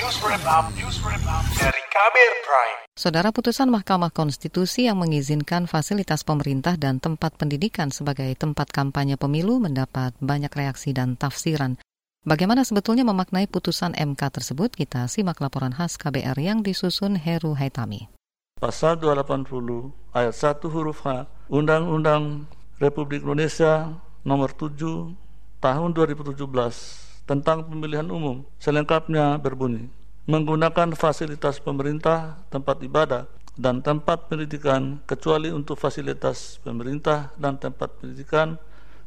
News Wrap Up, News Wrap Up dari Kabir Prime. Saudara putusan Mahkamah Konstitusi yang mengizinkan fasilitas pemerintah dan tempat pendidikan sebagai tempat kampanye pemilu mendapat banyak reaksi dan tafsiran. Bagaimana sebetulnya memaknai putusan MK tersebut? Kita simak laporan khas KBR yang disusun Heru Haitami. Pasal 280 ayat 1 huruf H Undang-Undang Republik Indonesia nomor 7 tahun 2017 tentang pemilihan umum selengkapnya berbunyi menggunakan fasilitas pemerintah, tempat ibadah, dan tempat pendidikan kecuali untuk fasilitas pemerintah dan tempat pendidikan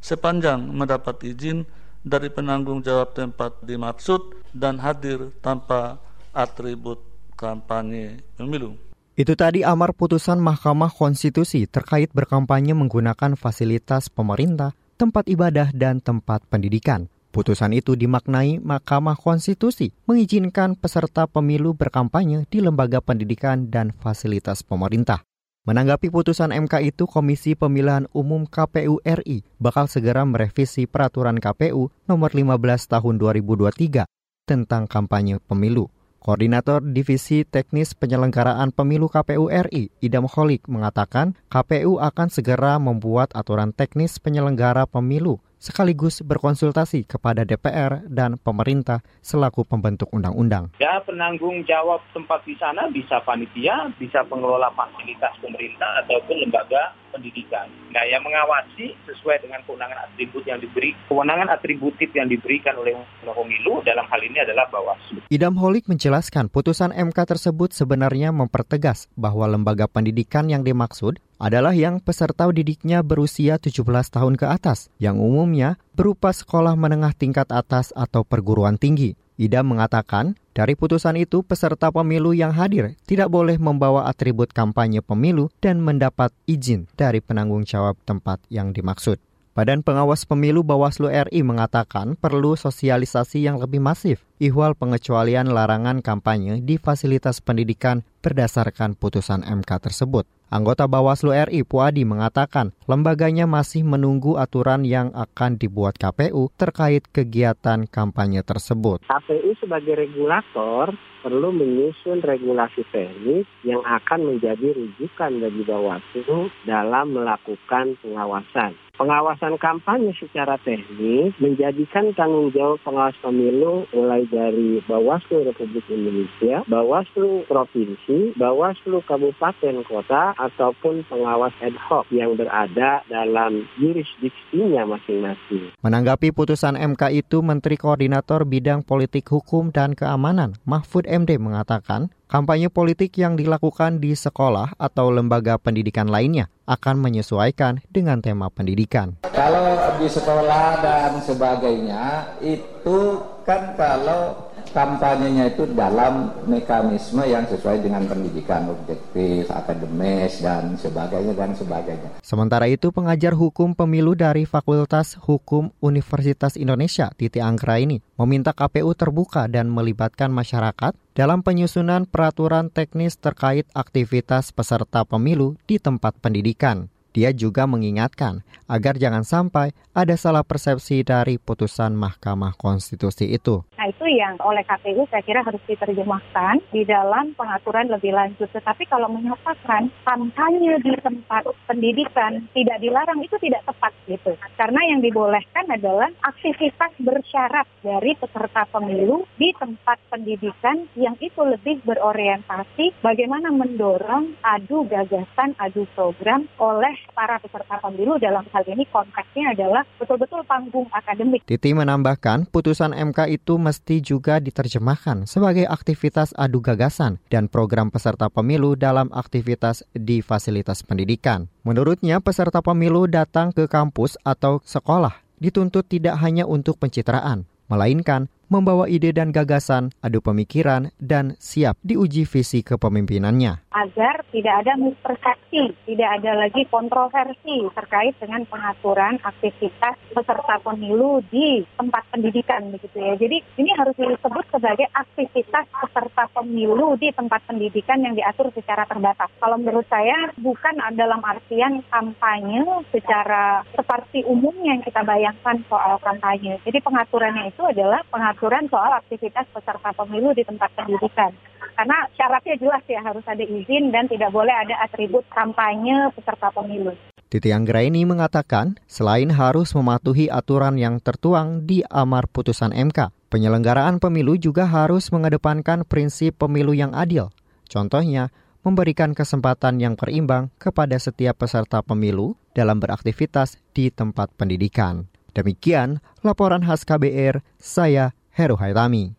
sepanjang mendapat izin dari penanggung jawab tempat dimaksud dan hadir tanpa atribut kampanye pemilu. Itu tadi amar putusan Mahkamah Konstitusi terkait berkampanye menggunakan fasilitas pemerintah, tempat ibadah, dan tempat pendidikan. Putusan itu dimaknai Mahkamah Konstitusi mengizinkan peserta pemilu berkampanye di lembaga pendidikan dan fasilitas pemerintah. Menanggapi putusan MK itu, Komisi Pemilihan Umum KPU RI bakal segera merevisi peraturan KPU nomor 15 tahun 2023 tentang kampanye pemilu. Koordinator Divisi Teknis Penyelenggaraan Pemilu KPU RI, Idam Holik, mengatakan KPU akan segera membuat aturan teknis penyelenggara pemilu sekaligus berkonsultasi kepada DPR dan pemerintah selaku pembentuk undang-undang. Ya, penanggung jawab tempat di sana bisa panitia, bisa pengelola fasilitas pemerintah ataupun lembaga pendidikan. Nah, yang mengawasi sesuai dengan kewenangan atribut yang diberi, kewenangan atributif yang diberikan oleh pemilu dalam hal ini adalah Bawaslu. Idam Holik menjelaskan putusan MK tersebut sebenarnya mempertegas bahwa lembaga pendidikan yang dimaksud adalah yang peserta didiknya berusia 17 tahun ke atas, yang umumnya berupa sekolah menengah tingkat atas atau perguruan tinggi. Ida mengatakan, dari putusan itu peserta pemilu yang hadir tidak boleh membawa atribut kampanye pemilu dan mendapat izin dari penanggung jawab tempat yang dimaksud. Badan Pengawas Pemilu Bawaslu RI mengatakan perlu sosialisasi yang lebih masif ihwal pengecualian larangan kampanye di fasilitas pendidikan berdasarkan putusan MK tersebut. Anggota Bawaslu RI Puadi mengatakan lembaganya masih menunggu aturan yang akan dibuat KPU terkait kegiatan kampanye tersebut. KPU sebagai regulator perlu menyusun regulasi teknis yang akan menjadi rujukan bagi Bawaslu dalam melakukan pengawasan. Pengawasan kampanye secara teknis menjadikan tanggung jawab pengawas pemilu mulai dari Bawaslu Republik Indonesia, Bawaslu Provinsi, Bawaslu Kabupaten Kota, ataupun pengawas ad hoc yang berada dalam jurisdiksinya masing-masing. Menanggapi putusan MK itu, Menteri Koordinator Bidang Politik Hukum dan Keamanan Mahfud MD mengatakan Kampanye politik yang dilakukan di sekolah atau lembaga pendidikan lainnya akan menyesuaikan dengan tema pendidikan. Kalau di sekolah dan sebagainya itu kan kalau kampanyenya itu dalam mekanisme yang sesuai dengan pendidikan objektif, akademis, dan sebagainya, dan sebagainya. Sementara itu, pengajar hukum pemilu dari Fakultas Hukum Universitas Indonesia, Titi Anggra ini, meminta KPU terbuka dan melibatkan masyarakat dalam penyusunan peraturan teknis terkait aktivitas peserta pemilu di tempat pendidikan. Dia juga mengingatkan agar jangan sampai ada salah persepsi dari putusan Mahkamah Konstitusi itu. Nah itu yang oleh KPU saya kira harus diterjemahkan di dalam pengaturan lebih lanjut. Tetapi kalau menyatakan kampanye di tempat pendidikan tidak dilarang itu tidak tepat gitu. Karena yang dibolehkan adalah aktivitas bersyarat dari peserta pemilu di tempat pendidikan yang itu lebih berorientasi bagaimana mendorong adu gagasan, adu program oleh para peserta pemilu dalam hal ini konteksnya adalah betul-betul panggung akademik. Titi menambahkan, putusan MK itu mesti juga diterjemahkan sebagai aktivitas adu gagasan dan program peserta pemilu dalam aktivitas di fasilitas pendidikan. Menurutnya, peserta pemilu datang ke kampus atau sekolah dituntut tidak hanya untuk pencitraan, melainkan membawa ide dan gagasan, adu pemikiran, dan siap diuji visi kepemimpinannya. Agar tidak ada mispersepsi, tidak ada lagi kontroversi terkait dengan pengaturan aktivitas peserta pemilu di tempat pendidikan begitu ya. Jadi ini harus disebut sebagai aktivitas peserta pemilu di tempat pendidikan yang diatur secara terbatas. Kalau menurut saya bukan dalam artian kampanye secara seperti umumnya yang kita bayangkan soal kampanye. Jadi pengaturannya itu adalah pengaturan pengaturan soal aktivitas peserta pemilu di tempat pendidikan. Karena syaratnya jelas ya harus ada izin dan tidak boleh ada atribut kampanye peserta pemilu. Titi Anggraini mengatakan, selain harus mematuhi aturan yang tertuang di amar putusan MK, penyelenggaraan pemilu juga harus mengedepankan prinsip pemilu yang adil. Contohnya, memberikan kesempatan yang berimbang kepada setiap peserta pemilu dalam beraktivitas di tempat pendidikan. Demikian laporan khas KBR, saya Heru Haitami.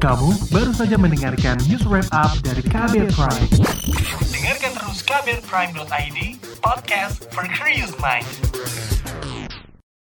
Kamu baru saja mendengarkan news wrap up dari KBR Prime. Dengarkan terus kbrprime.id, podcast for curious mind.